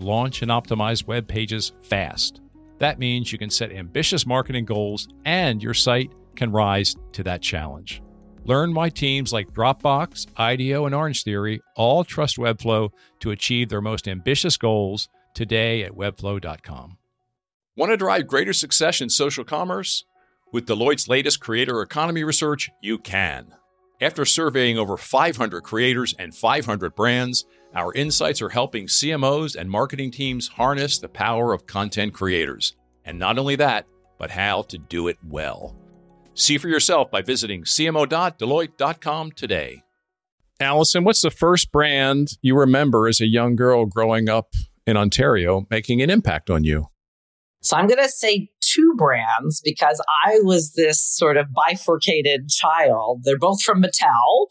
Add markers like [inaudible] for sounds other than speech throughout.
launch, and optimize web pages fast. That means you can set ambitious marketing goals and your site can rise to that challenge. Learn why teams like Dropbox, IDEO, and Orange Theory all trust Webflow to achieve their most ambitious goals today at webflow.com. Want to drive greater success in social commerce? With Deloitte's latest creator economy research, you can. After surveying over 500 creators and 500 brands, our insights are helping CMOs and marketing teams harness the power of content creators. And not only that, but how to do it well. See for yourself by visiting cmo.deloitte.com today. Alison, what's the first brand you remember as a young girl growing up in Ontario making an impact on you? So I'm going to say two brands because I was this sort of bifurcated child. They're both from Mattel.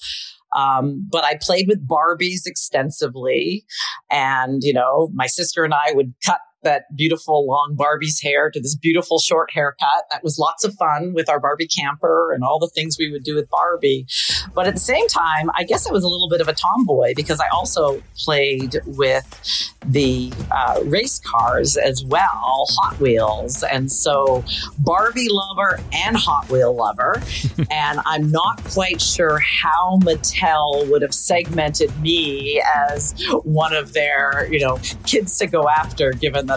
Um, but I played with Barbies extensively. And, you know, my sister and I would cut that beautiful long Barbie's hair to this beautiful short haircut. That was lots of fun with our Barbie camper and all the things we would do with Barbie. But at the same time, I guess I was a little bit of a tomboy because I also played with the uh, race cars as well, Hot Wheels. And so Barbie lover and Hot Wheel lover. [laughs] and I'm not quite sure how Mattel would have segmented me as one of their, you know, kids to go after, given that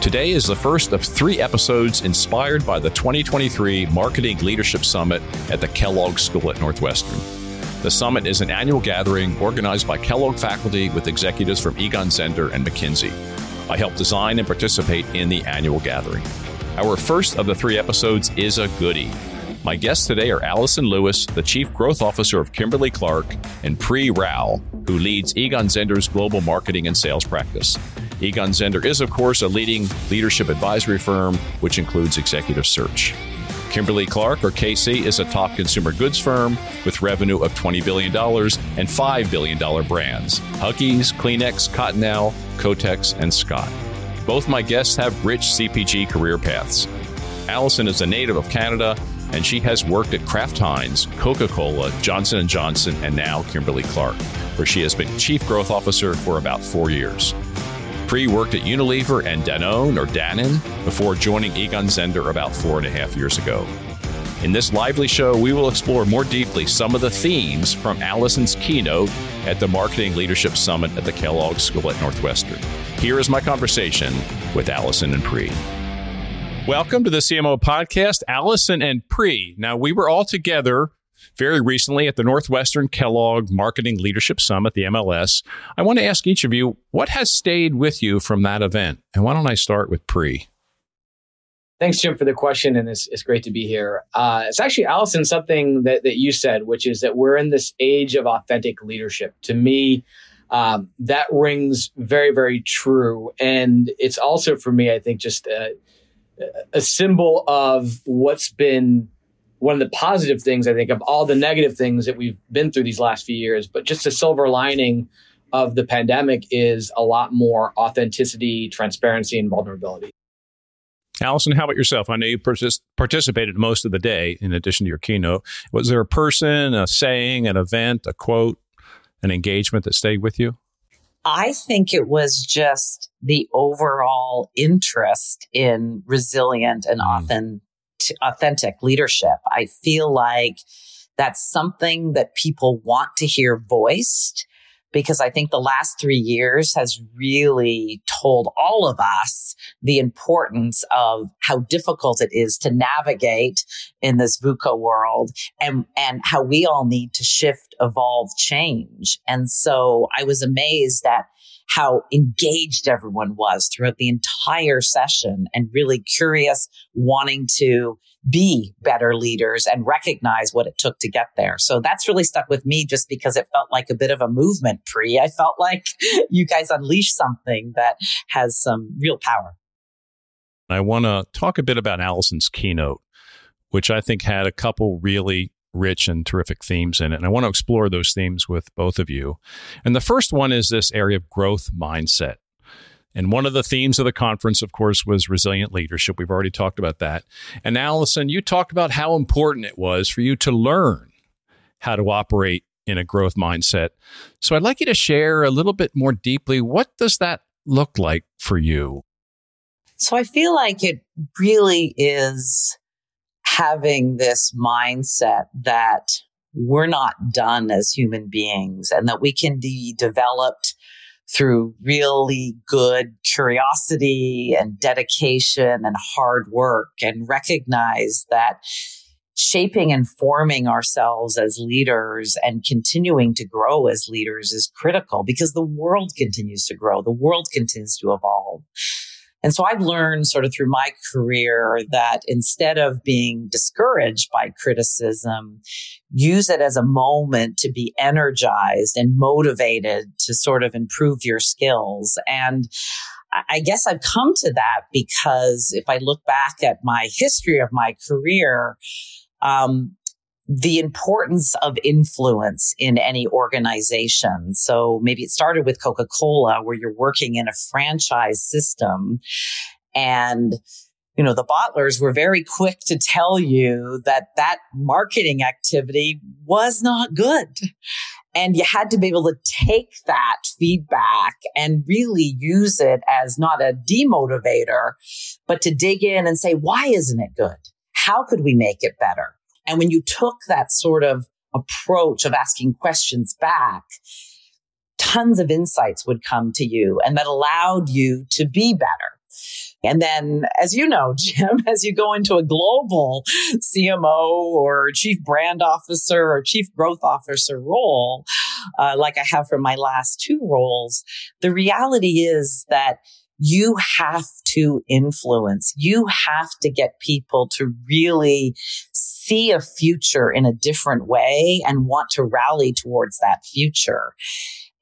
Today is the first of three episodes inspired by the 2023 Marketing Leadership Summit at the Kellogg School at Northwestern. The summit is an annual gathering organized by Kellogg faculty with executives from Egon Zehnder and McKinsey. I help design and participate in the annual gathering. Our first of the three episodes is a goodie. My guests today are Alison Lewis, the Chief Growth Officer of Kimberly Clark, and Pree Rao, who leads Egon Zehnder's global marketing and sales practice. Egon Zehnder is, of course, a leading leadership advisory firm, which includes executive search. Kimberly Clark, or KC, is a top consumer goods firm with revenue of $20 billion and $5 billion brands Huggies, Kleenex, Cottonelle, Kotex, and Scott. Both my guests have rich CPG career paths. Alison is a native of Canada and she has worked at Kraft Heinz, Coca-Cola, Johnson & Johnson, and now Kimberly Clark, where she has been Chief Growth Officer for about four years. Pree worked at Unilever and Danone or Dannon before joining Egon Zehnder about four and a half years ago. In this lively show, we will explore more deeply some of the themes from Alison's keynote at the Marketing Leadership Summit at the Kellogg School at Northwestern. Here is my conversation with Alison and Pree. Welcome to the CMO podcast, Alison and Pree. Now, we were all together very recently at the Northwestern Kellogg Marketing Leadership Summit, the MLS. I want to ask each of you what has stayed with you from that event? And why don't I start with Pree? Thanks, Jim, for the question, and it's, it's great to be here. Uh, it's actually, Alison, something that, that you said, which is that we're in this age of authentic leadership. To me, um, that rings very, very true. And it's also, for me, I think, just a, a symbol of what's been one of the positive things, I think, of all the negative things that we've been through these last few years. But just a silver lining of the pandemic is a lot more authenticity, transparency, and vulnerability. Alison, how about yourself? I know you participated most of the day in addition to your keynote. Was there a person, a saying, an event, a quote, an engagement that stayed with you? I think it was just the overall interest in resilient and mm. authentic, authentic leadership. I feel like that's something that people want to hear voiced because I think the last three years has really told all of us the importance of how difficult it is to navigate in this VUCA world and, and how we all need to shift, evolve, change. And so I was amazed at how engaged everyone was throughout the entire session and really curious, wanting to be better leaders and recognize what it took to get there. So that's really stuck with me just because it felt like a bit of a movement Pree. I felt like [laughs] you guys unleashed something that has some real power. I want to talk a bit about Alison's keynote, which I think had a couple really rich and terrific themes in it. And I want to explore those themes with both of you. And the first one is this area of growth mindset. And one of the themes of the conference, of course, was resilient leadership. We've already talked about that. And Alison, you talked about how important it was for you to learn how to operate in a growth mindset. So I'd like you to share a little bit more deeply what does that look like for you? So I feel like it really is having this mindset that we're not done as human beings and that we can be developed through really good curiosity and dedication and hard work and recognize that shaping and forming ourselves as leaders and continuing to grow as leaders is critical because the world continues to grow. The world continues to evolve. And so I've learned sort of through my career that instead of being discouraged by criticism, use it as a moment to be energized and motivated to sort of improve your skills. And I guess I've come to that because if I look back at my history of my career, um, the importance of influence in any organization. So maybe it started with Coca Cola, where you're working in a franchise system. And, you know, the bottlers were very quick to tell you that that marketing activity was not good. And you had to be able to take that feedback and really use it as not a demotivator, but to dig in and say, why isn't it good? How could we make it better? And when you took that sort of approach of asking questions back, tons of insights would come to you and that allowed you to be better. And then, as you know, [laughs] Jim, as you go into a global CMO or chief brand officer or chief growth officer role, uh, like I have for my last two roles, the reality is that you have to influence. You have to get people to really see a future in a different way and want to rally towards that future.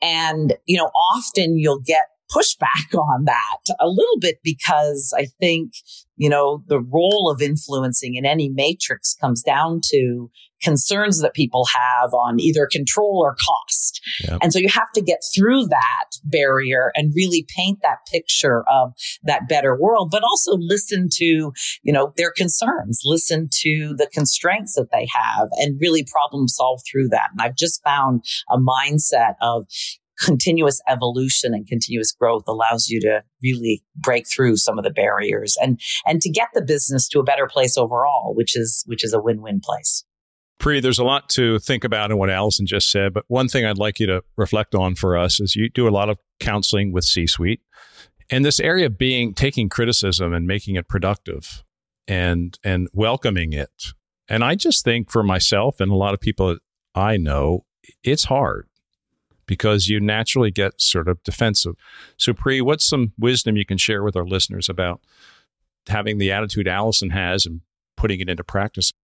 And, you know, often you'll get pushback [laughs] on that a little bit because I think, you know, the role of influencing in any matrix comes down to concerns that people have on either control or cost. Yep. And so you have to get through that barrier and really paint that picture of that better world, but also listen to, you know, their concerns, listen to the constraints that they have and really problem solve through that. And I've just found a mindset of, continuous evolution and continuous growth allows you to really break through some of the barriers and and to get the business to a better place overall which is which is a win-win place Pree, there's a lot to think about in what Alison just said, but one thing I'd like you to reflect on for us is you do a lot of counseling with C suite. And this area of being taking criticism and making it productive and and welcoming it. And I just think for myself and a lot of people I know, it's hard because you naturally get sort of defensive. So Pree, what's some wisdom you can share with our listeners about having the attitude Alison has and putting it into practice?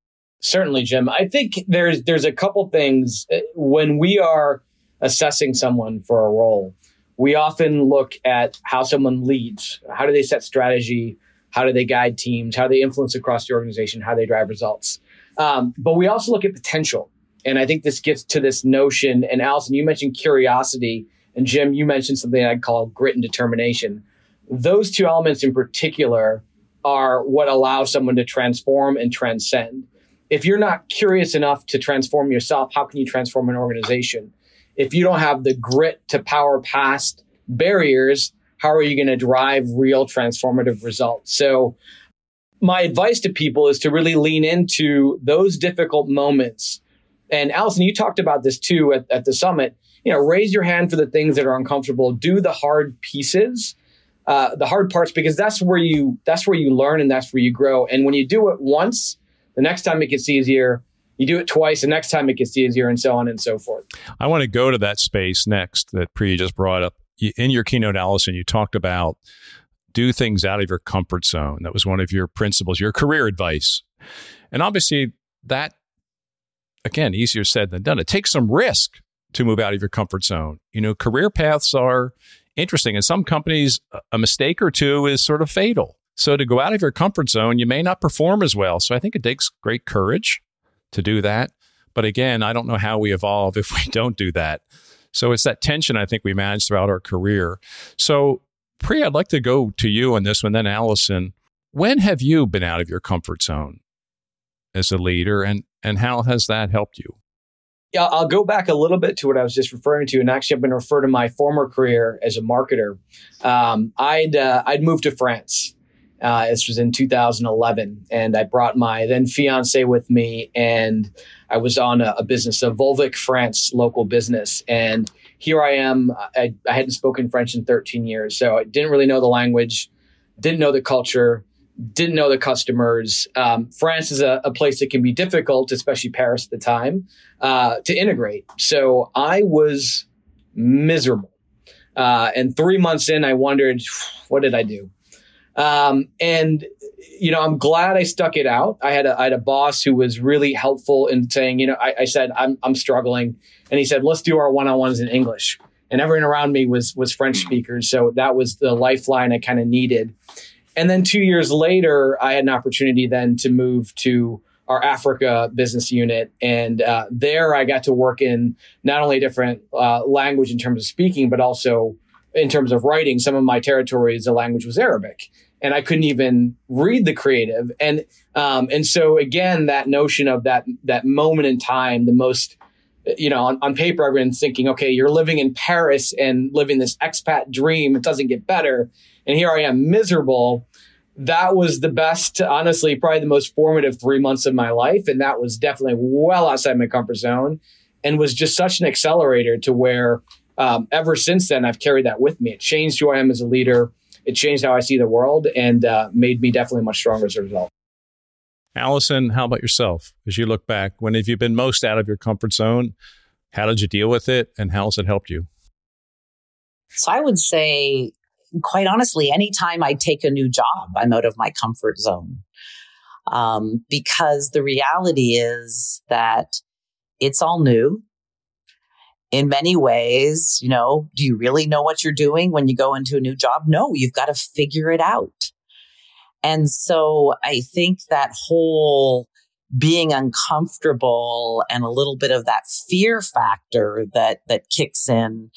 Certainly, Jim. I think there's there's a couple things uh, when we are assessing someone for a role. We often look at how someone leads. How do they set strategy? How do they guide teams? How do they influence across the organization? How do they drive results? Um, but we also look at potential. And I think this gets to this notion. And Alison, you mentioned curiosity. And Jim, you mentioned something I'd call grit and determination. Those two elements in particular are what allow someone to transform and transcend if you're not curious enough to transform yourself, how can you transform an organization? If you don't have the grit to power past barriers, how are you going to drive real transformative results? So, my advice to people is to really lean into those difficult moments. And Alison, you talked about this too at, at the summit. you know, raise your hand for the things that are uncomfortable. Do the hard pieces, uh, the hard parts, because that's where you that's where you learn and that's where you grow. And when you do it once, the next time it gets easier. You do it twice, the next time it gets easier, and so on and so forth. I want to go to that space next that Priya just brought up. In your keynote, Alison, you talked about do things out of your comfort zone. That was one of your principles, your career advice. And obviously, that, again, easier said than done. It takes some risk to move out of your comfort zone. You know, career paths are interesting. In some companies, a mistake or two is sort of fatal. So to go out of your comfort zone, you may not perform as well. So I think it takes great courage to do that. But again, I don't know how we evolve if [laughs] we don't do that. So it's that tension I think we manage throughout our career. So Priya, I'd like to go to you on this one, then Alison. When have you been out of your comfort zone as a leader, and and how has that helped you? Yeah, I'll go back a little bit to what I was just referring to, and actually, I'm going to refer to my former career as a marketer. Um, I'd uh, I'd moved to France. Uh, this was in 2011, and I brought my then fiance with me, and I was on a, a business, a Volvic France local business, and here I am. I, I hadn't spoken French in 13 years, so I didn't really know the language, didn't know the culture, didn't know the customers. Um, France is a, a, place that can be difficult, especially Paris at the time, uh, to integrate. So I was miserable. Uh, and three months in, I wondered, what did I do? Um, and you know, I'm glad I stuck it out. I had a, I had a boss who was really helpful in saying, you know, I, I said, I'm, I'm struggling. And he said, let's do our one-on-ones in English. And everyone around me was, was French speakers. So that was the lifeline I kind of needed. And then two years later, I had an opportunity then to move to our Africa business unit. And uh, there I got to work in not only a different uh, language in terms of speaking, but also in terms of writing. Some of my territories, the language was Arabic and I couldn't even read the creative. And um, and so again, that notion of that that moment in time, the most you know, on, on paper, everyone's thinking, okay, you're living in Paris and living this expat dream. It doesn't get better. And here I am miserable. That was the best, honestly, probably the most formative three months of my life. And that was definitely well outside my comfort zone and was just such an accelerator to where um, ever since then, I've carried that with me. It changed who I am as a leader it changed how I see the world and uh, made me definitely much stronger as a result. Alison, how about yourself? As you look back, when have you been most out of your comfort zone? How did you deal with it and how has it helped you? So I would say, quite honestly, anytime I take a new job, I'm out of my comfort zone. Um, because the reality is that it's all new in many ways, you know, do you really know what you're doing when you go into a new job? No, you've got to figure it out. And so I think that whole being uncomfortable and a little bit of that fear factor that, that kicks in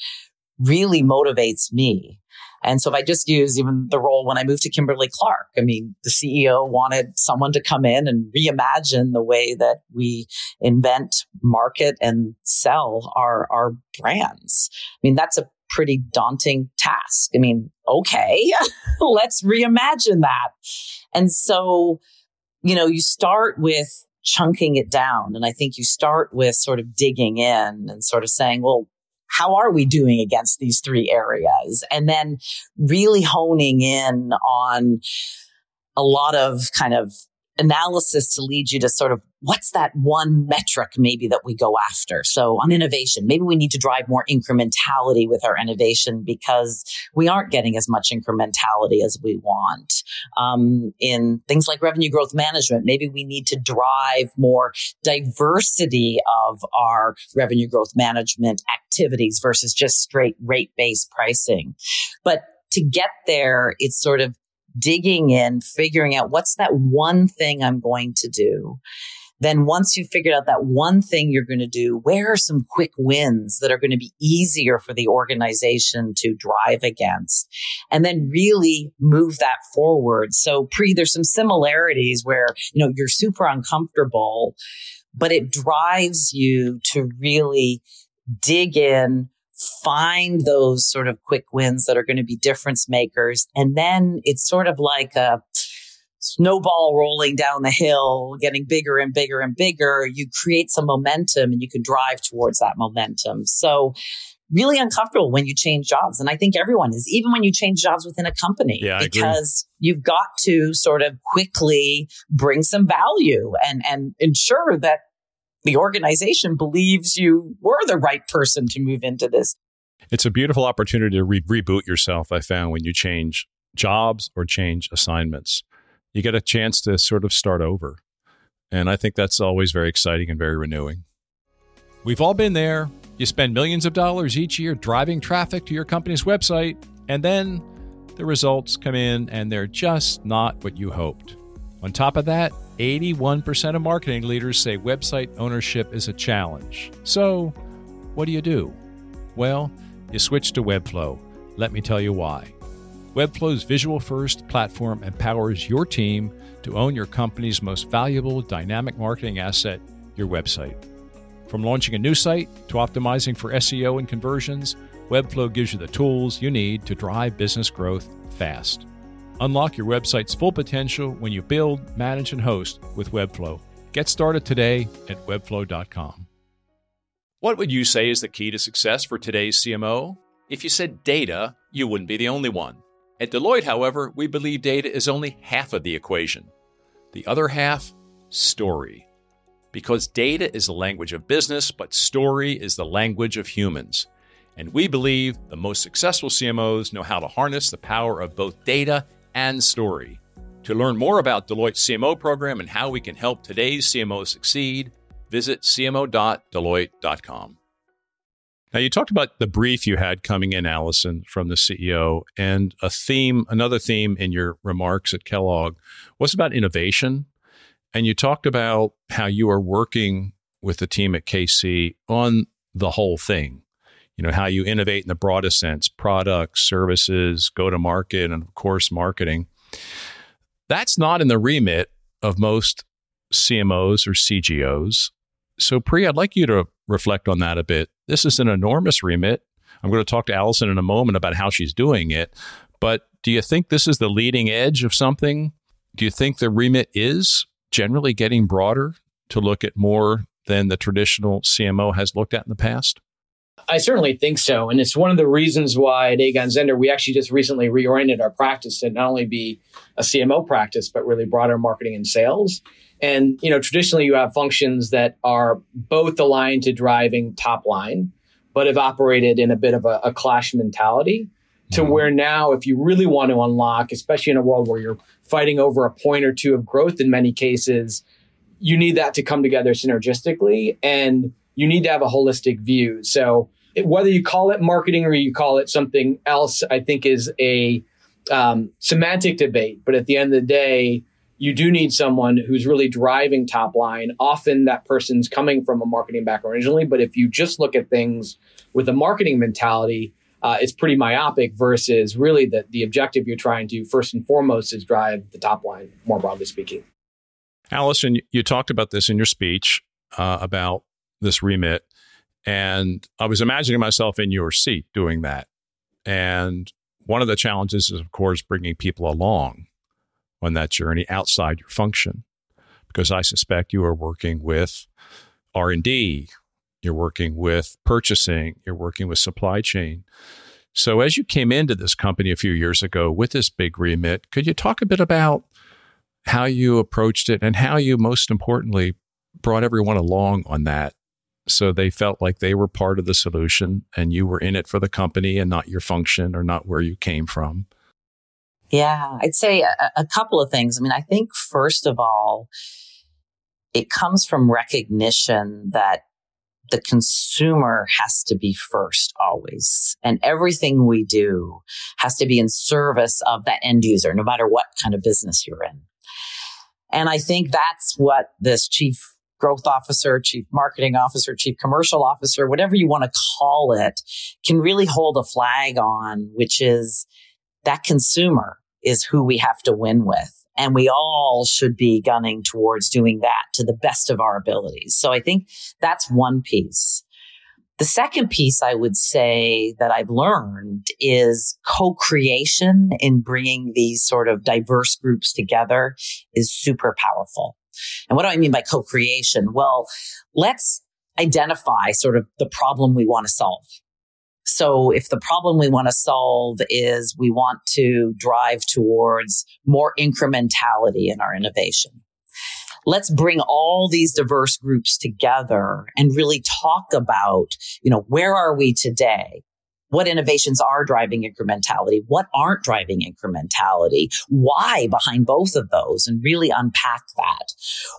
really motivates me. And so if I just use even the role when I moved to Kimberly Clark, I mean, the CEO wanted someone to come in and reimagine the way that we invent, market and sell our, our brands. I mean, that's a pretty daunting task. I mean, okay, [laughs] let's reimagine that. And so, you know, you start with chunking it down. And I think you start with sort of digging in and sort of saying, well, how are we doing against these three areas? And then really honing in on a lot of kind of analysis to lead you to sort of what's that one metric maybe that we go after? So on innovation, maybe we need to drive more incrementality with our innovation because we aren't getting as much incrementality as we want. Um, in things like revenue growth management, maybe we need to drive more diversity of our revenue growth management activities versus just straight rate based pricing. But to get there, it's sort of digging in, figuring out what's that one thing I'm going to do. Then once you've figured out that one thing you're going to do, where are some quick wins that are going to be easier for the organization to drive against? And then really move that forward. So Pree, there's some similarities where, you know, you're super uncomfortable, but it drives you to really dig in, find those sort of quick wins that are going to be difference makers. And then it's sort of like a snowball rolling down the hill, getting bigger and bigger and bigger. You create some momentum and you can drive towards that momentum. So really uncomfortable when you change jobs. And I think everyone is, even when you change jobs within a company, yeah, because you've got to sort of quickly bring some value and, and ensure that the organization believes you were the right person to move into this. It's a beautiful opportunity to re- reboot yourself, I found, when you change jobs or change assignments. You get a chance to sort of start over. And I think that's always very exciting and very renewing. We've all been there. You spend millions of dollars each year driving traffic to your company's website, and then the results come in and they're just not what you hoped. On top of that, 81% of marketing leaders say website ownership is a challenge. So, what do you do? Well, you switch to Webflow. Let me tell you why. Webflow's visual first platform empowers your team to own your company's most valuable dynamic marketing asset, your website. From launching a new site to optimizing for SEO and conversions, Webflow gives you the tools you need to drive business growth fast. Unlock your website's full potential when you build, manage, and host with Webflow. Get started today at webflow.com. What would you say is the key to success for today's CMO? If you said data, you wouldn't be the only one. At Deloitte, however, we believe data is only half of the equation. The other half, story. Because data is the language of business, but story is the language of humans. And we believe the most successful CMOs know how to harness the power of both data and story. To learn more about Deloitte's CMO program and how we can help today's CMOs succeed, visit cmo.deloitte.com. Now, you talked about the brief you had coming in, Alison, from the CEO, and a theme, another theme in your remarks at Kellogg was about innovation. And you talked about how you are working with the team at KC on the whole thing. You know, how you innovate in the broadest sense products, services, go to market, and of course, marketing. That's not in the remit of most CMOs or CGOs. So, Pree, I'd like you to reflect on that a bit. This is an enormous remit. I'm going to talk to Alison in a moment about how she's doing it. But do you think this is the leading edge of something? Do you think the remit is generally getting broader to look at more than the traditional CMO has looked at in the past? I certainly think so. And it's one of the reasons why at Egon Zehnder, we actually just recently reoriented our practice to not only be a CMO practice, but really broader marketing and sales. And, you know, traditionally you have functions that are both aligned to driving top line, but have operated in a bit of a, a clash mentality to mm-hmm. where now, if you really want to unlock, especially in a world where you're fighting over a point or two of growth in many cases, you need that to come together synergistically and you need to have a holistic view. So whether you call it marketing or you call it something else, I think is a um, semantic debate. But at the end of the day, you do need someone who's really driving top line. Often that person's coming from a marketing background originally, but if you just look at things with a marketing mentality, uh, it's pretty myopic versus really the, the objective you're trying to first and foremost is drive the top line, more broadly speaking. Alison, you talked about this in your speech uh, about this remit, and I was imagining myself in your seat doing that. And one of the challenges is, of course, bringing people along on that journey outside your function because I suspect you are working with R&D, you're working with purchasing, you're working with supply chain. So as you came into this company a few years ago with this big remit, could you talk a bit about how you approached it and how you most importantly brought everyone along on that so they felt like they were part of the solution and you were in it for the company and not your function or not where you came from? Yeah, I'd say a, a couple of things. I mean, I think first of all, it comes from recognition that the consumer has to be first always. And everything we do has to be in service of that end user, no matter what kind of business you're in. And I think that's what this chief growth officer, chief marketing officer, chief commercial officer, whatever you want to call it, can really hold a flag on, which is that consumer is who we have to win with. And we all should be gunning towards doing that to the best of our abilities. So I think that's one piece. The second piece I would say that I've learned is co-creation in bringing these sort of diverse groups together is super powerful. And what do I mean by co-creation? Well, let's identify sort of the problem we want to solve. So if the problem we want to solve is we want to drive towards more incrementality in our innovation, let's bring all these diverse groups together and really talk about, you know, where are we today? What innovations are driving incrementality, what aren't driving incrementality, why behind both of those, and really unpack that.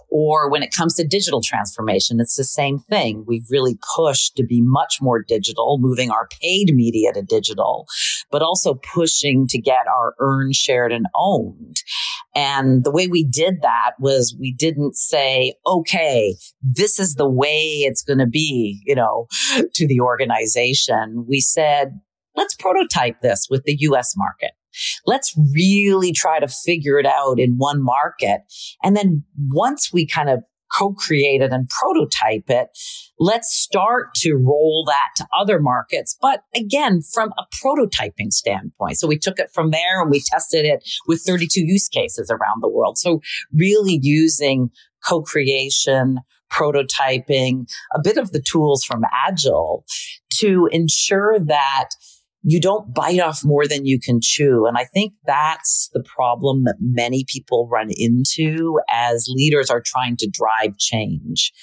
Or when it comes to digital transformation, it's the same thing. We've really pushed to be much more digital, moving our paid media to digital, but also pushing to get our earned, shared, and owned. And the way we did that was we didn't say, okay, this is the way it's going to be, you know, to the organization. We said, let's prototype this with the US market. Let's really try to figure it out in one market. And then once we kind of co-create it and prototype it. Let's start to roll that to other markets. But again, from a prototyping standpoint. So we took it from there and we tested it with 32 use cases around the world. So really using co-creation, prototyping, a bit of the tools from Agile to ensure that you don't bite off more than you can chew. And I think that's the problem that many people run into as leaders are trying to drive change.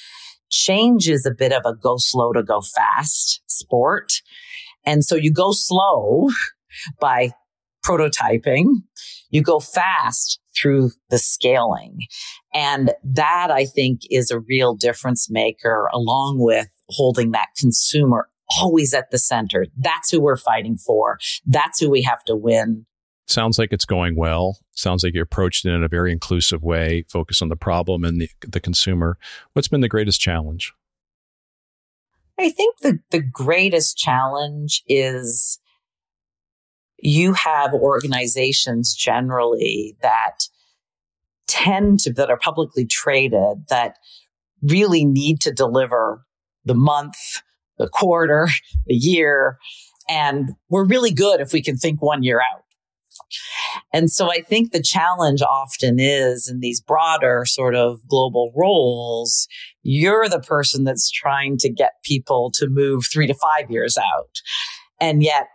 Change is a bit of a go slow to go fast sport. And so you go slow [laughs] by prototyping. You go fast through the scaling. And that I think is a real difference maker along with holding that consumer always at the center. That's who we're fighting for. That's who we have to win. Sounds like it's going well. Sounds like you approached it in a very inclusive way, focus on the problem and the, the consumer. What's been the greatest challenge? I think the, the greatest challenge is you have organizations generally that tend to, that are publicly traded, that really need to deliver the month, the quarter, the year. And we're really good if we can think one year out. And so I think the challenge often is in these broader sort of global roles, you're the person that's trying to get people to move three to five years out. And yet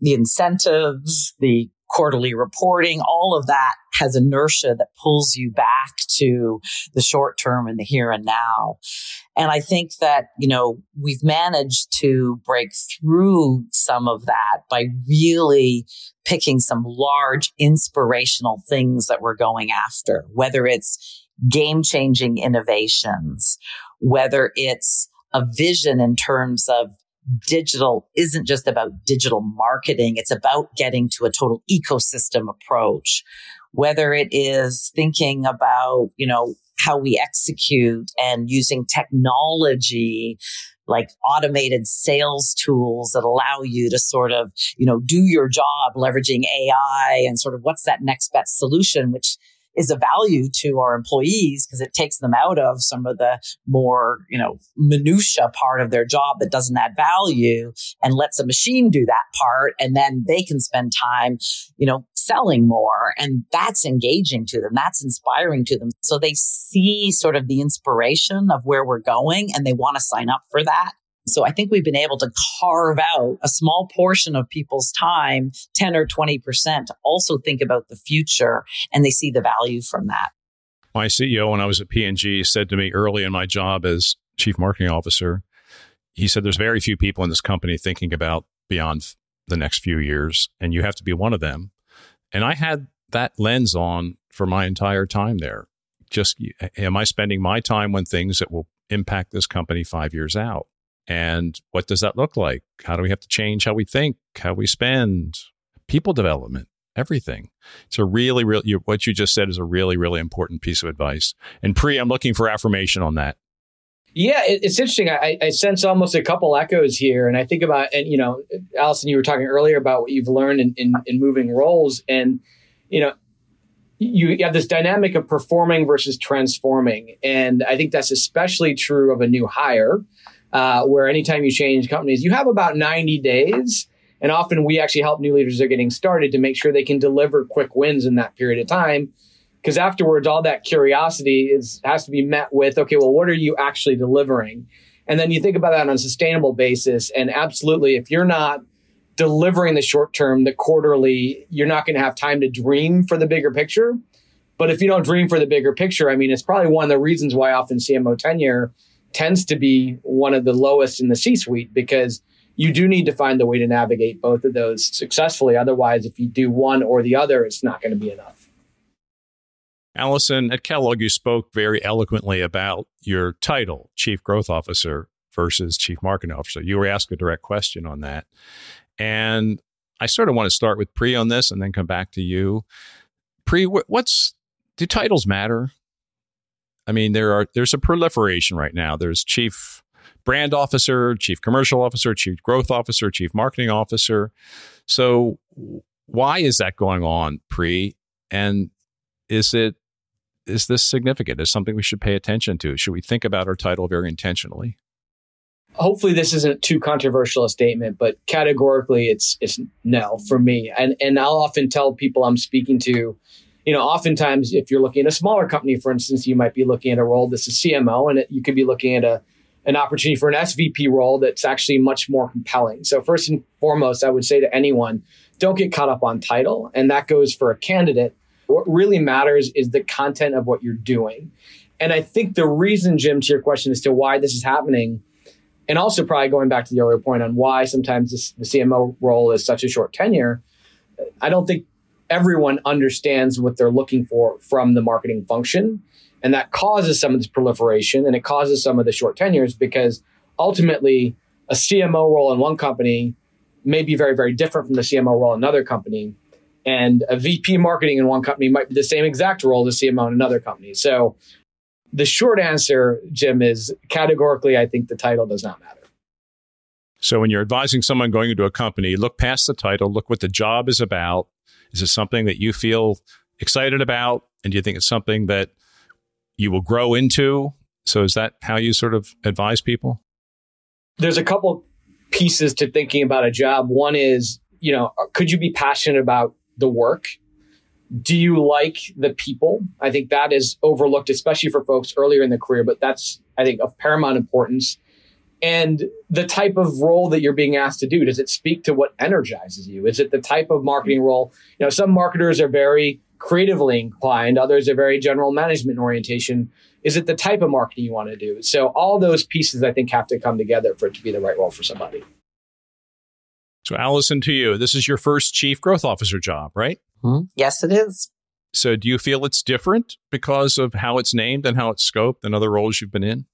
the incentives, the quarterly reporting, all of that has inertia that pulls you back to the short term and the here and now. And I think that, you know, we've managed to break through some of that by really picking some large inspirational things that we're going after, whether it's game changing innovations, whether it's a vision in terms of digital isn't just about digital marketing. It's about getting to a total ecosystem approach, whether it is thinking about, you know, how we execute and using technology like automated sales tools that allow you to sort of, you know, do your job leveraging AI and sort of what's that next best solution, which is a value to our employees because it takes them out of some of the more, you know, minutia part of their job that doesn't add value and lets a machine do that part. And then they can spend time, you know, selling more. And that's engaging to them. That's inspiring to them. So they see sort of the inspiration of where we're going and they want to sign up for that. So I think we've been able to carve out a small portion of people's time, 10 or 20% to also think about the future and they see the value from that. My CEO, when I was at P&G, said to me early in my job as chief marketing officer, he said, there's very few people in this company thinking about beyond the next few years, and you have to be one of them. And I had that lens on for my entire time there. Just, am I spending my time on things that will impact this company five years out? And what does that look like? How do we have to change how we think, how we spend, people development, everything? It's a really, really, you, what you just said is a really, really important piece of advice. And Pree, I'm looking for affirmation on that. Yeah, it's interesting. I, I, sense almost a couple echoes here, and I think about and you know, Alison, you were talking earlier about what you've learned in, in, in moving roles, and you know, you have this dynamic of performing versus transforming, and I think that's especially true of a new hire uh, where anytime you change companies, you have about 90 days. And often we actually help new leaders that are getting started to make sure they can deliver quick wins in that period of time. Because afterwards, all that curiosity is, has to be met with, okay, well, what are you actually delivering? And then you think about that on a sustainable basis. And absolutely, if you're not delivering the short term, the quarterly, you're not going to have time to dream for the bigger picture. But if you don't dream for the bigger picture, I mean, it's probably one of the reasons why often CMO tenure tends to be one of the lowest in the C suite because you do need to find the way to navigate both of those successfully. Otherwise, if you do one or the other, it's not going to be enough. Alison, at Kellogg, you spoke very eloquently about your title, Chief Growth Officer versus Chief Marketing Officer. You were asked a direct question on that. And I sort of want to start with Pree on this and then come back to you. Pree, what's do titles matter? I mean, there are there's a proliferation right now. There's chief brand officer, chief commercial officer, chief growth officer, chief marketing officer. So why is that going on, Pree And is it is this significant? Is something we should pay attention to? Should we think about our title very intentionally? Hopefully, this isn't too controversial a statement, but categorically, it's it's no for me. And and I'll often tell people I'm speaking to, you know, oftentimes if you're looking at a smaller company, for instance, you might be looking at a role that's a CMO, and it, you could be looking at a an opportunity for an SVP role that's actually much more compelling. So first and foremost, I would say to anyone, don't get caught up on title, and that goes for a candidate. What really matters is the content of what you're doing. And I think the reason, Jim, to your question as to why this is happening, and also probably going back to the earlier point on why sometimes this, the CMO role is such a short tenure, I don't think everyone understands what they're looking for from the marketing function. And that causes some of this proliferation and it causes some of the short tenures because ultimately a CMO role in one company may be very, very different from the CMO role in another company. And a VP marketing in one company might be the same exact role as a CMO in another company. So the short answer, Jim, is categorically, I think the title does not matter. So when you're advising someone going into a company, look past the title, look what the job is about, is this something that you feel excited about? And do you think it's something that you will grow into? So is that how you sort of advise people? There's a couple pieces to thinking about a job. One is, you know, could you be passionate about the work? Do you like the people? I think that is overlooked, especially for folks earlier in the career, but that's, I think, of paramount importance and the type of role that you're being asked to do does it speak to what energizes you? Is it the type of marketing role? You know some marketers are very creatively inclined others are very general management orientation. Is it the type of marketing you want to do? So all those pieces i think have to come together for it to be the right role for somebody. So alison to you this is your first chief growth officer job right? Mm-hmm. yes it is. So do you feel it's different because of how it's named and how it's scoped and other roles you've been in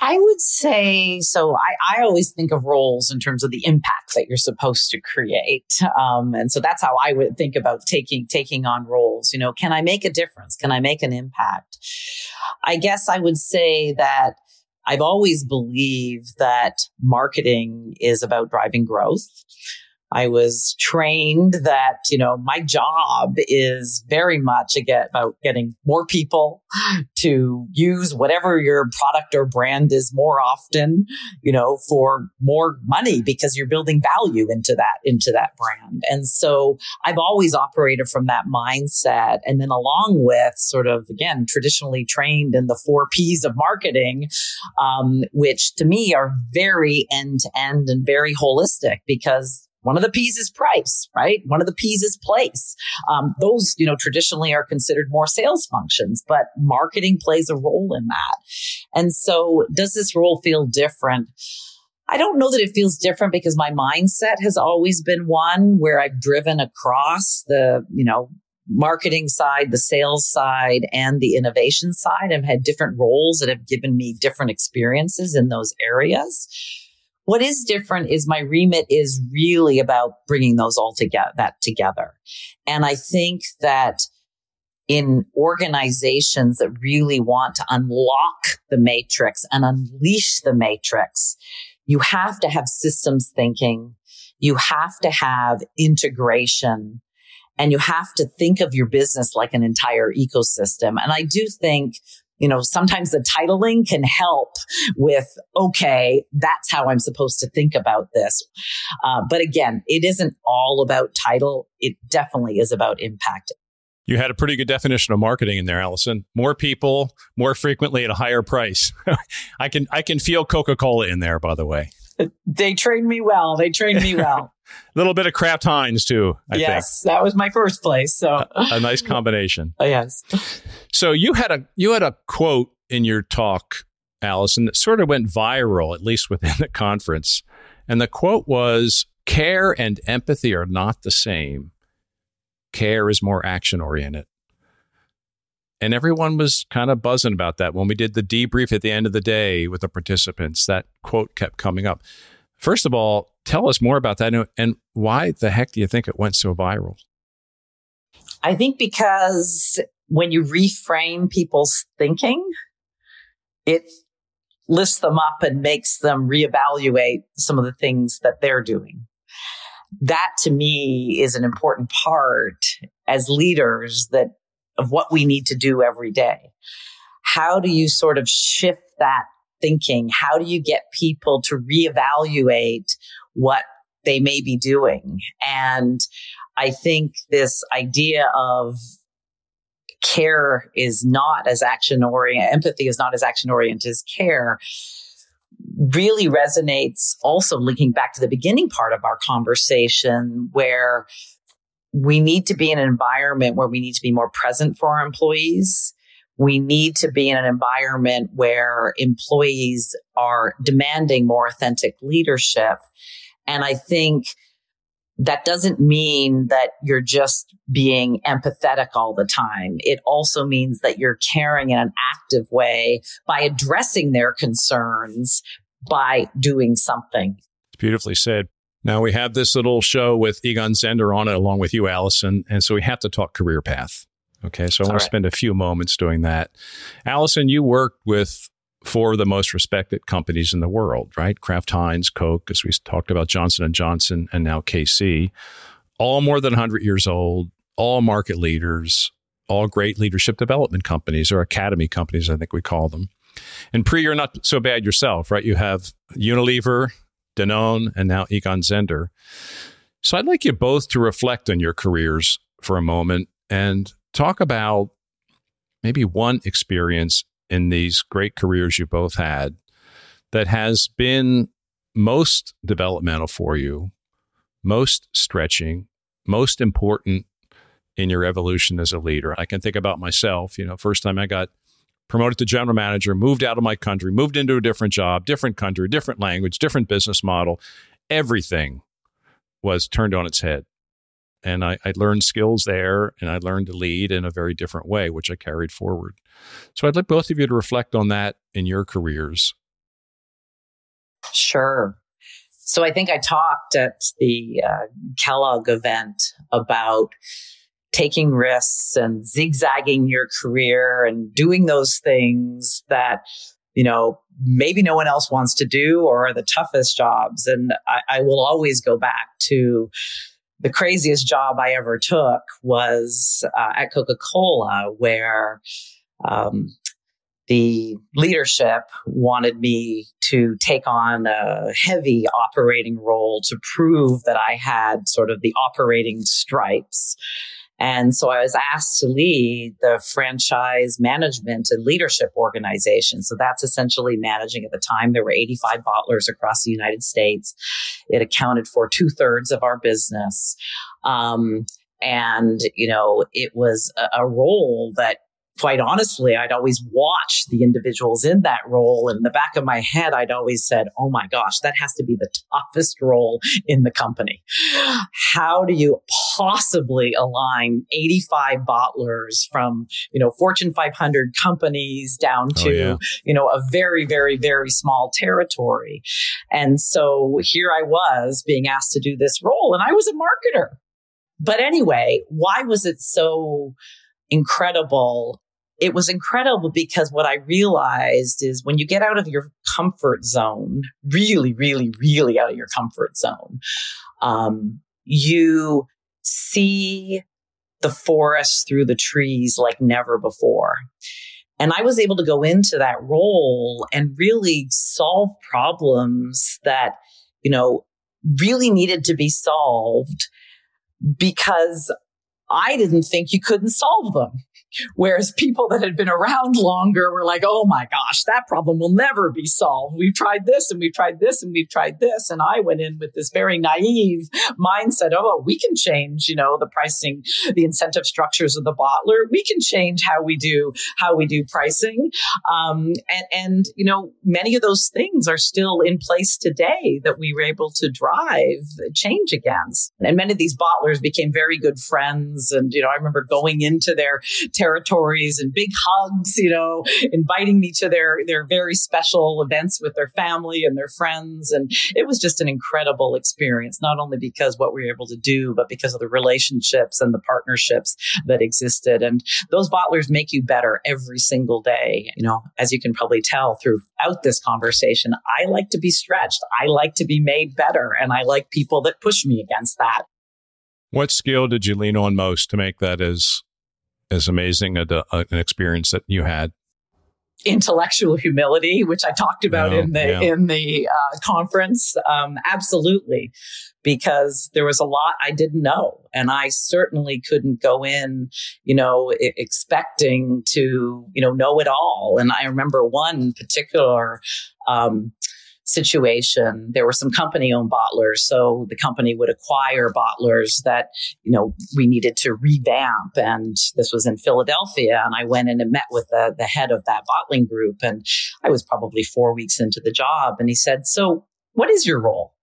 I would say so. I, I always think of roles in terms of the impact that you're supposed to create, um, and so that's how I would think about taking taking on roles. You know, can I make a difference? Can I make an impact? I guess I would say that I've always believed that marketing is about driving growth. I was trained that, you know, my job is very much again about getting more people to use whatever your product or brand is more often, you know, for more money because you're building value into that, into that brand. And so I've always operated from that mindset. And then along with sort of, again, traditionally trained in the four P's of marketing, um, which to me are very end to end and very holistic because one of the P's is price, right? One of the P's is place. Um, those, you know, traditionally are considered more sales functions, but marketing plays a role in that. And so does this role feel different? I don't know that it feels different because my mindset has always been one where I've driven across the, you know, marketing side, the sales side, and the innovation side. I've had different roles that have given me different experiences in those areas. What is different is my remit is really about bringing those all together, that together. And I think that in organizations that really want to unlock the matrix and unleash the matrix, you have to have systems thinking. You have to have integration and you have to think of your business like an entire ecosystem. And I do think you know, sometimes the titling can help with, okay, that's how I'm supposed to think about this. Uh, but again, it isn't all about title. It definitely is about impact. You had a pretty good definition of marketing in there, Alison. More people, more frequently at a higher price. [laughs] I can I can feel Coca-Cola in there, by the way. They trained me well. They trained me well. A [laughs] little bit of Kraft Heinz too. I yes, think. that was my first place. So a, a nice combination. Oh, [laughs] yes. So you had a you had a quote in your talk, Alison, that sort of went viral, at least within the conference, and the quote was, "Care and empathy are not the same. Care is more action oriented." And everyone was kind of buzzing about that when we did the debrief at the end of the day with the participants. That quote kept coming up. First of all, tell us more about that and why the heck do you think it went so viral? I think because when you reframe people's thinking, it lifts them up and makes them reevaluate some of the things that they're doing. That to me is an important part as leaders that of what we need to do every day. How do you sort of shift that thinking? How do you get people to reevaluate what they may be doing? And I think this idea of care is not as action oriented, empathy is not as action oriented as care really resonates also linking back to the beginning part of our conversation where we need to be in an environment where we need to be more present for our employees. We need to be in an environment where employees are demanding more authentic leadership. And I think that doesn't mean that you're just being empathetic all the time. It also means that you're caring in an active way by addressing their concerns by doing something. It's beautifully said. Now we have this little show with Egon Zehnder on it along with you, Alison. And so we have to talk career path. Okay. So I want right. to spend a few moments doing that. Alison, you worked with four of the most respected companies in the world, right? Kraft Heinz, Coke, as we talked about Johnson and Johnson, and now KC, all more than 100 years old, all market leaders, all great leadership development companies or academy companies, I think we call them. And Pree, you're not so bad yourself, right? You have Unilever, Danone, and now Egon Zehnder. So I'd like you both to reflect on your careers for a moment and talk about maybe one experience in these great careers you both had that has been most developmental for you, most stretching, most important in your evolution as a leader. I can think about myself, you know, first time I got promoted to general manager, moved out of my country, moved into a different job, different country, different language, different business model. Everything was turned on its head. And I, I, learned skills there and I learned to lead in a very different way, which I carried forward. So I'd like both of you to reflect on that in your careers. Sure. So I think I talked at the uh, Kellogg event about taking risks and zigzagging your career and doing those things that, you know, maybe no one else wants to do or are the toughest jobs. And I, I will always go back to the craziest job I ever took was uh, at Coca Cola, where um, the leadership wanted me to take on a heavy operating role to prove that I had sort of the operating stripes. And so I was asked to lead the franchise management and leadership organization. So that's essentially managing at the time. There were 85 bottlers across the United States. It accounted for two thirds of our business. Um, and, you know, it was a, a role that quite honestly, I'd always watched the individuals in that role. And in the back of my head, I'd always said, Oh my gosh, that has to be the toughest role in the company. How do you possibly align 85 bottlers from, you know, Fortune 500 companies down oh, to, oh, yeah. you know, a very, very, very small territory. And so here I was being asked to do this role and I was a marketer. But anyway, why was it so incredible it was incredible because what I realized is when you get out of your comfort zone, really, really, really out of your comfort zone, um, you see the forest through the trees like never before. And I was able to go into that role and really solve problems that, you know, really needed to be solved because I didn't think you couldn't solve them. Whereas people that had been around longer were like, oh my gosh, that problem will never be solved. We've tried this and we've tried this and we've tried this. And I went in with this very naive mindset oh, we can change, you know, the pricing, the incentive structures of the bottler. We can change how we do, how we do pricing. Um, and, and, you know, many of those things are still in place today that we were able to drive change against. And many of these bottlers became very good friends. And, you know, I remember going into their territories and big hugs, you know, inviting me to their, their very special events with their family and their friends. And it was just an incredible experience, not only because what we were able to do, but because of the relationships and the partnerships that existed. And those bottlers make you better every single day. You know, as you can probably tell throughout this conversation, I like to be stretched. I like to be made better. And I like people that push me against that. What skill did you lean on most to make that as as amazing a, a, an experience that you had? Intellectual humility, which I talked about in the yeah. in the uh, conference, um, absolutely, because there was a lot I didn't know, and I certainly couldn't go in, you know, I- expecting to, you know, know it all. And I remember one particular um, situation, there were some company owned bottlers. So the company would acquire bottlers that, you know, we needed to revamp. And this was in Philadelphia. And I went in and met with the, the head of that bottling group. And I was probably four weeks into the job. And he said, So what is your role?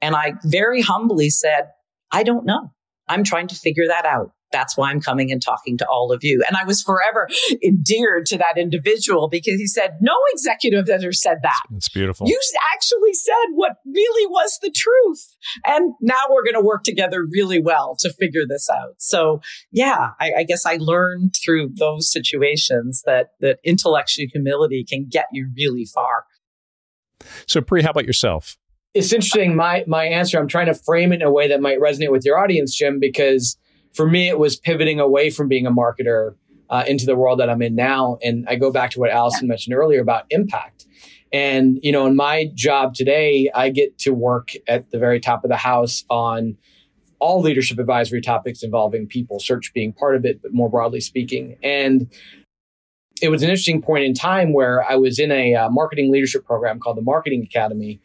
And I very humbly said, I don't know. I'm trying to figure that out that's why I'm coming and talking to all of you. And I was forever endeared to that individual because he said, no executive ever said that. It's beautiful. You actually said what really was the truth. And now we're going to work together really well to figure this out. So yeah, I, I guess I learned through those situations that, that intellectual humility can get you really far. So Pree, how about yourself? It's interesting. My my answer. I'm trying to frame it in a way that might resonate with your audience, Jim, because for me, it was pivoting away from being a marketer uh, into the world that I'm in now. And I go back to what Alison mentioned earlier about impact. And, you know, in my job today, I get to work at the very top of the house on all leadership advisory topics involving people, search being part of it, but more broadly speaking. And it was an interesting point in time where I was in a uh, marketing leadership program called the Marketing Academy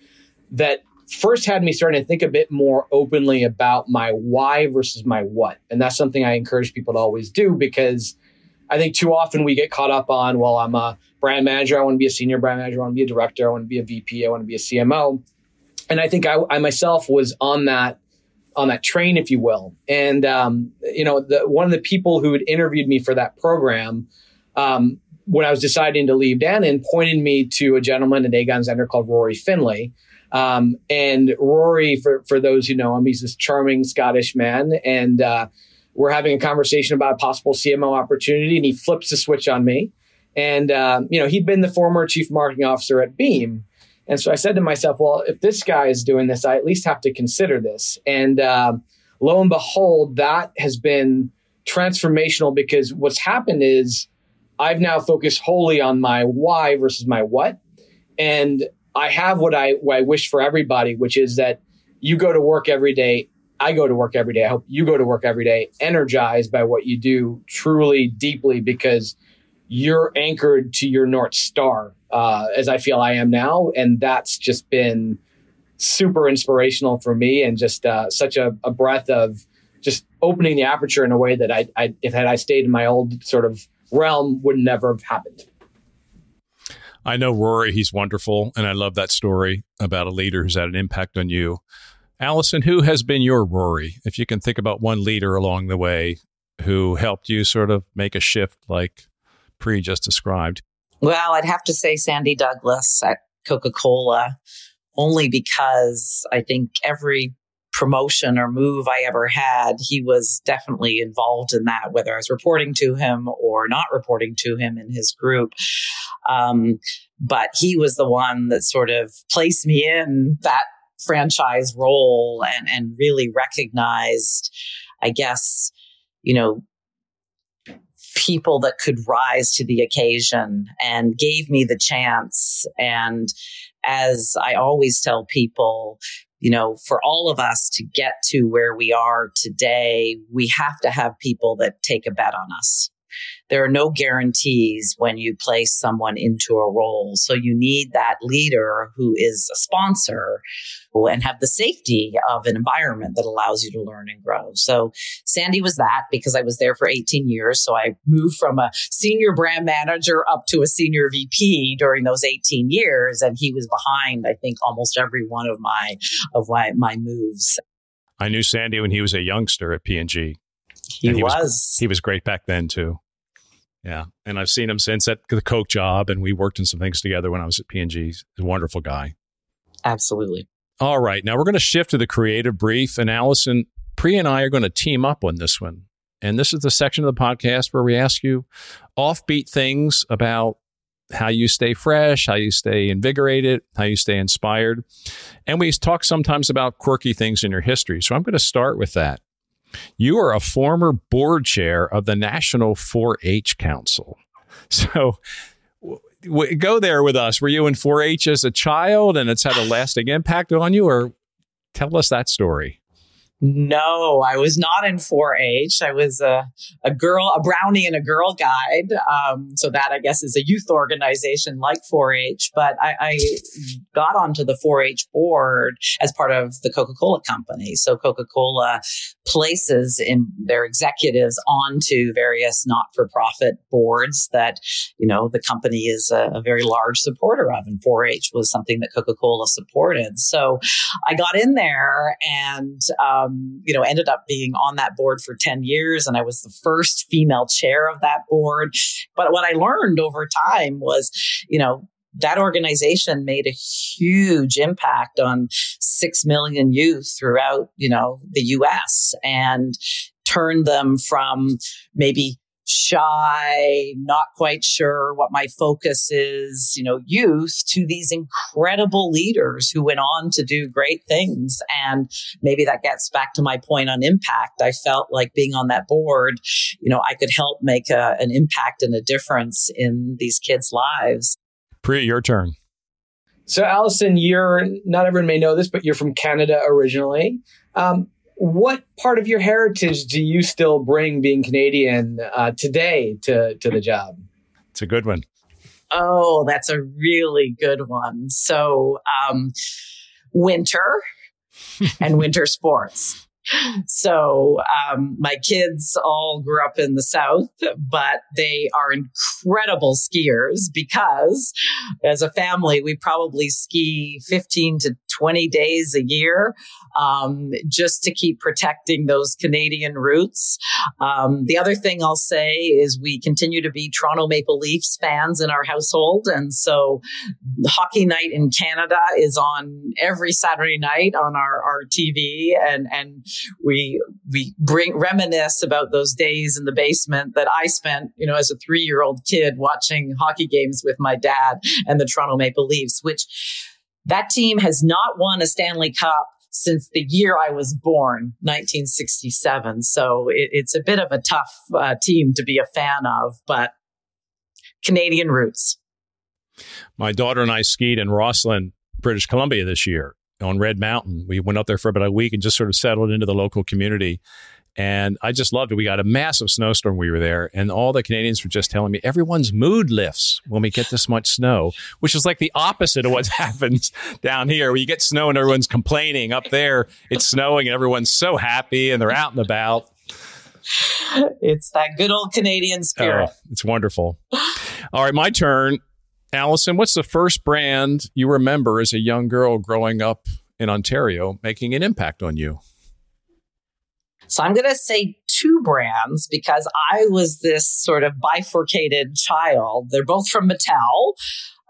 that first had me starting to think a bit more openly about my why versus my what. And that's something I encourage people to always do because I think too often we get caught up on, well, I'm a brand manager. I want to be a senior brand manager. I want to be a director. I want to be a VP. I want to be a CMO. And I think I, I myself was on that on that train, if you will. And um, you know, the, one of the people who had interviewed me for that program, um, when I was deciding to leave Dannon, pointed me to a gentleman at Egon Zehnder called Rory Finlay, um, and Rory, for, for those who know him, he's this charming Scottish man. And uh, we're having a conversation about a possible CMO opportunity, and he flips the switch on me. And, uh, you know, he'd been the former chief marketing officer at Beam. And so I said to myself, well, if this guy is doing this, I at least have to consider this. And uh, lo and behold, that has been transformational because what's happened is I've now focused wholly on my why versus my what. And I have what I what I wish for everybody, which is that you go to work every day. I go to work every day. I hope you go to work every day, energized by what you do, truly deeply, because you're anchored to your north star, uh, as I feel I am now, and that's just been super inspirational for me, and just uh, such a, a breath of just opening the aperture in a way that I, I, if had I stayed in my old sort of realm, would never have happened. I know Rory, he's wonderful. And I love that story about a leader who's had an impact on you. Alison, who has been your Rory? If you can think about one leader along the way who helped you sort of make a shift like Pree just described. Well, I'd have to say Sandy Douglas at Coca Cola, only because I think every promotion or move I ever had, he was definitely involved in that, whether I was reporting to him or not reporting to him in his group. Um, but he was the one that sort of placed me in that franchise role and, and really recognized, I guess, you know, people that could rise to the occasion and gave me the chance. And as I always tell people, you know, for all of us to get to where we are today, we have to have people that take a bet on us. There are no guarantees when you place someone into a role. So you need that leader who is a sponsor and have the safety of an environment that allows you to learn and grow. So Sandy was that because I was there for 18 years. So I moved from a senior brand manager up to a senior VP during those 18 years. And he was behind, I think, almost every one of my, of my, my moves. I knew Sandy when he was a youngster at P&G. He, he was. was. He was great back then too. Yeah, and I've seen him since at the Coke job, and we worked on some things together when I was at P&G. He's a wonderful guy. Absolutely. All right, now we're going to shift to the creative brief, and Alison, Pree and I are going to team up on this one. And this is the section of the podcast where we ask you offbeat things about how you stay fresh, how you stay invigorated, how you stay inspired. And we talk sometimes about quirky things in your history. So I'm going to start with that. You are a former board chair of the National 4 H Council. [laughs] So w- go there with us. Were you in 4 H as a child and it's had a lasting impact on you, or tell us that story? No, I was not in 4-H. I was a, a girl, a brownie and a girl guide. Um, so that I guess is a youth organization like 4-H. But I, I got onto the 4-H board as part of the Coca-Cola company. So Coca-Cola places in their executives onto various not-for-profit boards that you know the company is a, a very large supporter of. And 4-H was something that Coca-Cola supported. So I got in there and. Um, you know, ended up being on that board for 10 years and I was the first female chair of that board. But what I learned over time was, you know, that organization made a huge impact on 6 million youth throughout, you know, the US and turned them from maybe shy, not quite sure what my focus is, you know, youth to these incredible leaders who went on to do great things. And maybe that gets back to my point on impact. I felt like being on that board, you know, I could help make a, an impact and a difference in these kids' lives. Pree, your turn. So, Alison, you're not everyone may know this, but you're from Canada originally. Um, what part of your heritage do you still bring being Canadian uh, today to, to the job? It's a good one. Oh, that's a really good one. So, um, winter and winter sports. So um, my kids all grew up in the South, but they are incredible skiers because as a family, we probably ski 15 to 20 days a year um, just to keep protecting those Canadian roots. Um, the other thing I'll say is we continue to be Toronto Maple Leafs fans in our household. And so hockey night in Canada is on every Saturday night on our, our TV. And, and we, we bring reminisce about those days in the basement that I spent, you know, as a three year old kid watching hockey games with my dad and the Toronto Maple Leafs, which that team has not won a Stanley Cup since the year I was born, 1967. So it, it's a bit of a tough uh, team to be a fan of, but Canadian roots. My daughter and I skied in Rossland, British Columbia this year on Red Mountain. We went up there for about a week and just sort of settled into the local community. And I just loved it. We got a massive snowstorm. We were there, and all the Canadians were just telling me everyone's mood lifts when we get this much snow, which is like the opposite of what [laughs] happens down here. Where you get snow and everyone's complaining. Up there, it's snowing and everyone's so happy and they're out and about. It's that good old Canadian spirit. Oh, it's wonderful. All right, my turn. Alison, what's the first brand you remember as a young girl growing up in Ontario making an impact on you? So I'm going to say two brands because I was this sort of bifurcated child. They're both from Mattel.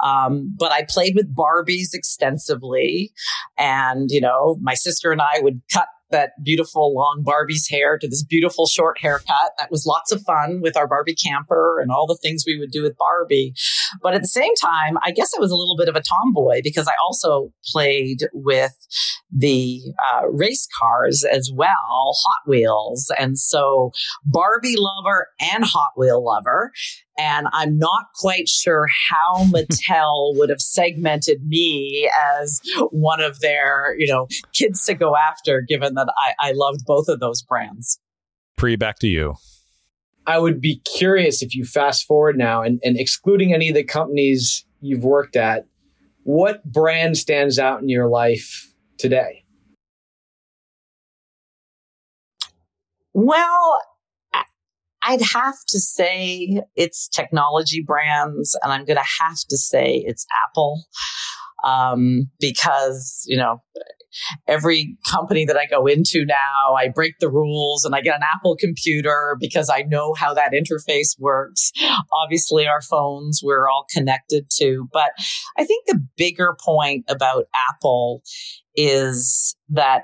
Um, but I played with Barbies extensively. And, you know, my sister and I would cut that beautiful long Barbie's hair to this beautiful short haircut. That was lots of fun with our Barbie camper and all the things we would do with Barbie. But at the same time, I guess I was a little bit of a tomboy because I also played with the uh, race cars as well, Hot Wheels. And so Barbie lover and Hot Wheel lover. And I'm not quite sure how [laughs] Mattel would have segmented me as one of their, you know, kids to go after, given that I, I loved both of those brands. Pree, back to you. I would be curious if you fast forward now and, and excluding any of the companies you've worked at, what brand stands out in your life today? Well, I'd have to say it's technology brands, and I'm going to have to say it's Apple um, because, you know, every company that I go into now, I break the rules and I get an Apple computer because I know how that interface works. Obviously, our phones we're all connected to. But I think the bigger point about Apple is that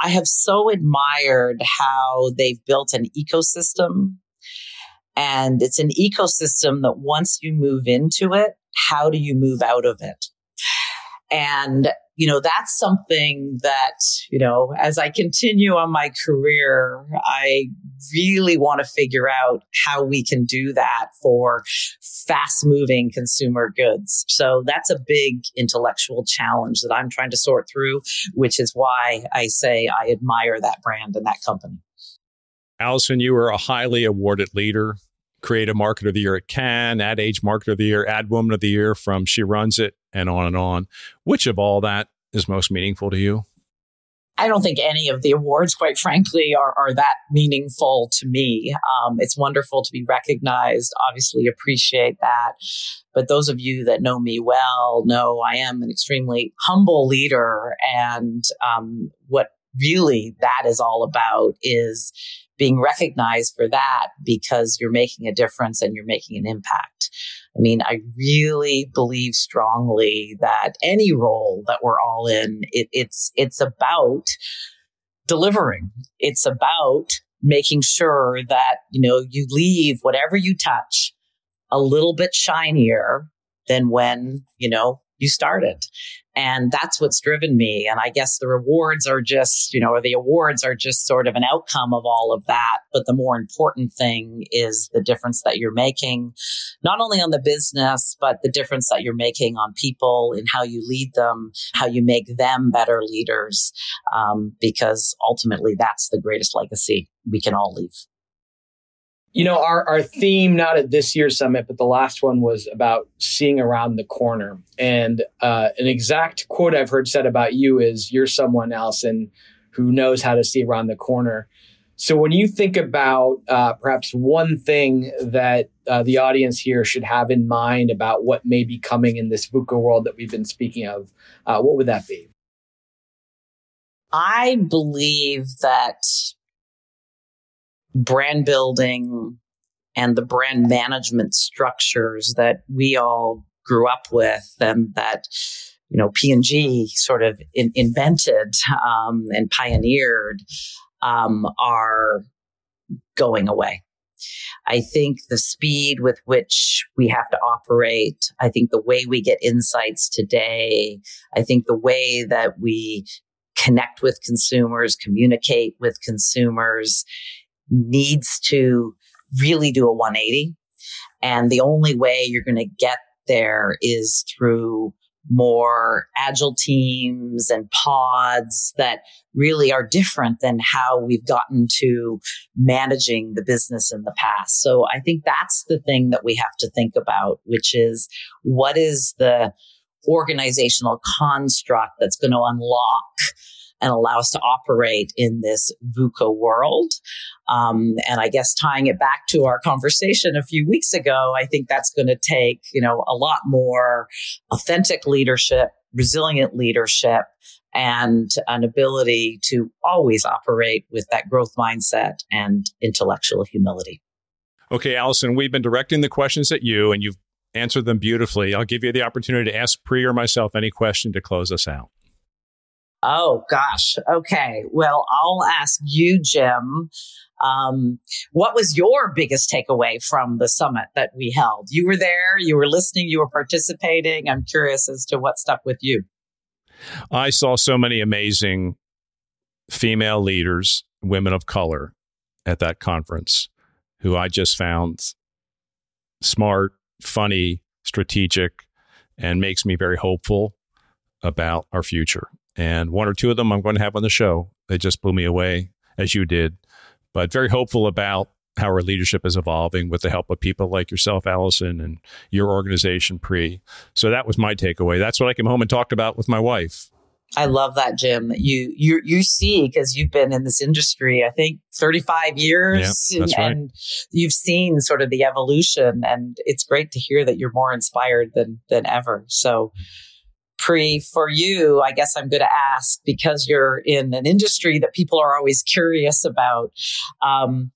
I have so admired how they've built an ecosystem and it's an ecosystem that once you move into it, how do you move out of it? And, you know, that's something that, you know, as I continue on my career, I really want to figure out how we can do that for fast moving consumer goods. So that's a big intellectual challenge that I'm trying to sort through, which is why I say I admire that brand and that company. Alison, you are a highly awarded leader creative marketer of the year at Cannes, ad age marketer of the year, ad woman of the year from She Runs It, and on and on. Which of all that is most meaningful to you? I don't think any of the awards, quite frankly, are, are that meaningful to me. Um, it's wonderful to be recognized, obviously, appreciate that. But those of you that know me well know I am an extremely humble leader. And um, what really that is all about is being recognized for that because you're making a difference and you're making an impact. I mean, I really believe strongly that any role that we're all in, it, it's, it's about delivering. It's about making sure that, you know, you leave whatever you touch a little bit shinier than when, you know, you started. And that's what's driven me. And I guess the rewards are just, you know, or the awards are just sort of an outcome of all of that. But the more important thing is the difference that you're making, not only on the business, but the difference that you're making on people in how you lead them, how you make them better leaders. Um, because ultimately that's the greatest legacy we can all leave. You know, our, our theme, not at this year's summit, but the last one was about seeing around the corner. And uh, an exact quote I've heard said about you is you're someone, Alison, who knows how to see around the corner. So when you think about uh, perhaps one thing that uh, the audience here should have in mind about what may be coming in this VUCA world that we've been speaking of, uh, what would that be? I believe that brand building and the brand management structures that we all grew up with and that you know P&G sort of in, invented um, and pioneered um, are going away. I think the speed with which we have to operate, I think the way we get insights today, I think the way that we connect with consumers, communicate with consumers needs to really do a 180. And the only way you're going to get there is through more agile teams and pods that really are different than how we've gotten to managing the business in the past. So I think that's the thing that we have to think about, which is what is the organizational construct that's going to unlock and allow us to operate in this VUCA world. Um, and I guess tying it back to our conversation a few weeks ago, I think that's going to take, you know, a lot more authentic leadership, resilient leadership, and an ability to always operate with that growth mindset and intellectual humility. Okay, Alison, we've been directing the questions at you and you've answered them beautifully. I'll give you the opportunity to ask Pree or myself any question to close us out. Oh gosh. Okay. Well, I'll ask you, Jim. Um, what was your biggest takeaway from the summit that we held? You were there, you were listening, you were participating. I'm curious as to what stuck with you. I saw so many amazing female leaders, women of color at that conference who I just found smart, funny, strategic, and makes me very hopeful about our future. And one or two of them I'm going to have on the show. They just blew me away, as you did, but very hopeful about how our leadership is evolving with the help of people like yourself, Alison, and your organization, Pree. So that was my takeaway. That's what I came home and talked about with my wife. I love that, Jim. You you you see because you've been in this industry, I think, thirty five years, yeah, and, right. and you've seen sort of the evolution, and it's great to hear that you're more inspired than than ever. So, Pree, for you, I guess I'm going to ask because you're in an industry that people are always curious about. Um,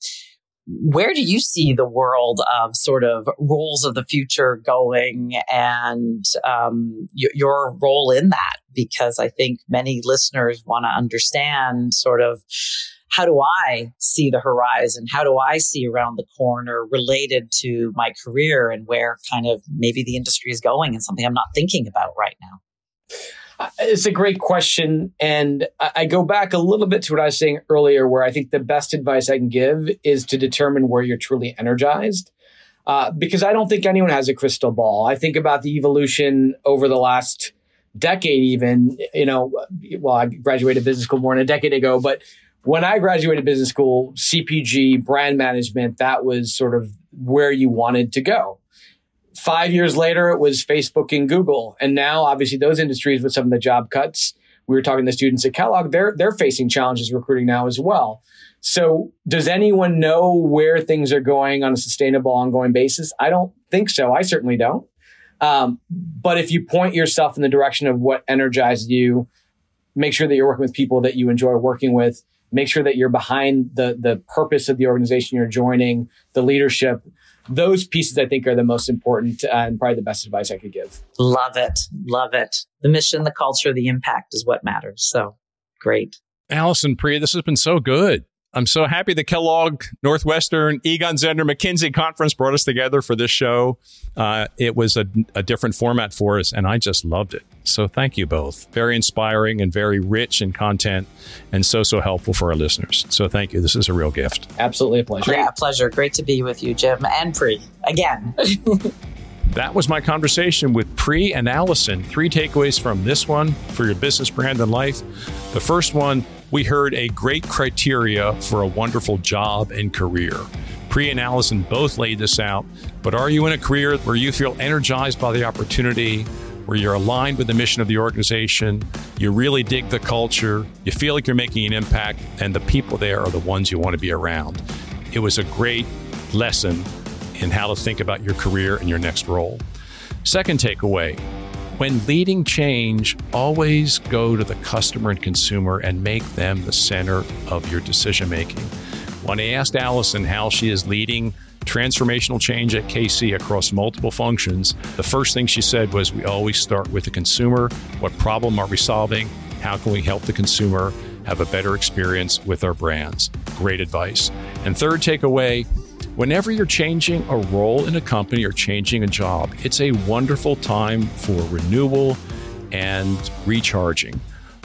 where do you see the world of sort of roles of the future going and um, y- your role in that? Because I think many listeners want to understand sort of how do I see the horizon? How do I see around the corner related to my career and where kind of maybe the industry is going and something I'm not thinking about right now? It's a great question. And I go back a little bit to what I was saying earlier, where I think the best advice I can give is to determine where you're truly energized. Uh, because I don't think anyone has a crystal ball. I think about the evolution over the last decade, even, you know, well, I graduated business school more than a decade ago, but when I graduated business school, CPG, brand management, that was sort of where you wanted to go. Five years later, it was Facebook and Google. And now, obviously, those industries with some of the job cuts, we were talking to students at Kellogg, they're, they're facing challenges recruiting now as well. So, does anyone know where things are going on a sustainable, ongoing basis? I don't think so. I certainly don't. Um, but if you point yourself in the direction of what energizes you, make sure that you're working with people that you enjoy working with. Make sure that you're behind the the purpose of the organization you're joining, the leadership, those pieces I think are the most important uh, and probably the best advice I could give. Love it. Love it. The mission, the culture, the impact is what matters. So great. Alison Pree, this has been so good. I'm so happy the Kellogg, Northwestern, Egon Zehnder, McKinsey conference brought us together for this show. Uh, it was a, a, different format for us, and I just loved it. So thank you both. Very inspiring and very rich in content, and so so helpful for our listeners. So thank you. This is a real gift. Absolutely a pleasure. Yeah, pleasure. Great to be with you, Jim and Pree. Again. [laughs] That was my conversation with Pree and Alison. Three takeaways from this one for your business brand and life. The first one, we heard a great criteria for a wonderful job and career. Pree and Alison both laid this out, but are you in a career where you feel energized by the opportunity, where you're aligned with the mission of the organization, you really dig the culture, you feel like you're making an impact, and the people there are the ones you want to be around? It was a great lesson in how to think about your career and your next role. Second takeaway when leading change, always go to the customer and consumer and make them the center of your decision making. When I asked Alison how she is leading transformational change at KC across multiple functions, the first thing she said was We always start with the consumer. What problem are we solving? How can we help the consumer have a better experience with our brands? Great advice. And third takeaway, Whenever you're changing a role in a company or changing a job, it's a wonderful time for renewal and recharging.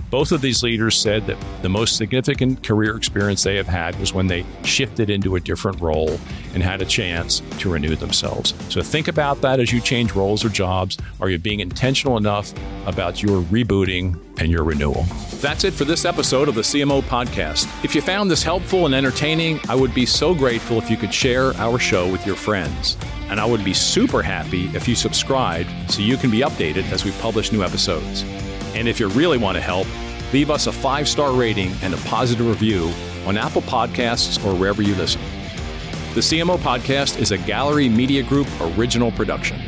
Both of these leaders said that the most significant career experience they have had was when they shifted into a different role and had a chance to renew themselves. So think about that as you change roles or jobs. Are you being intentional enough about your rebooting and your renewal? That's it for this episode of the CMO Podcast. If you found this helpful and entertaining, I would be so grateful if you could share our show with your friends. And I would be super happy if you subscribed so you can be updated as we publish new episodes. And if you really want to help, leave us a five star rating and a positive review on Apple Podcasts or wherever you listen. The CMO Podcast is a Gallery Media Group original production.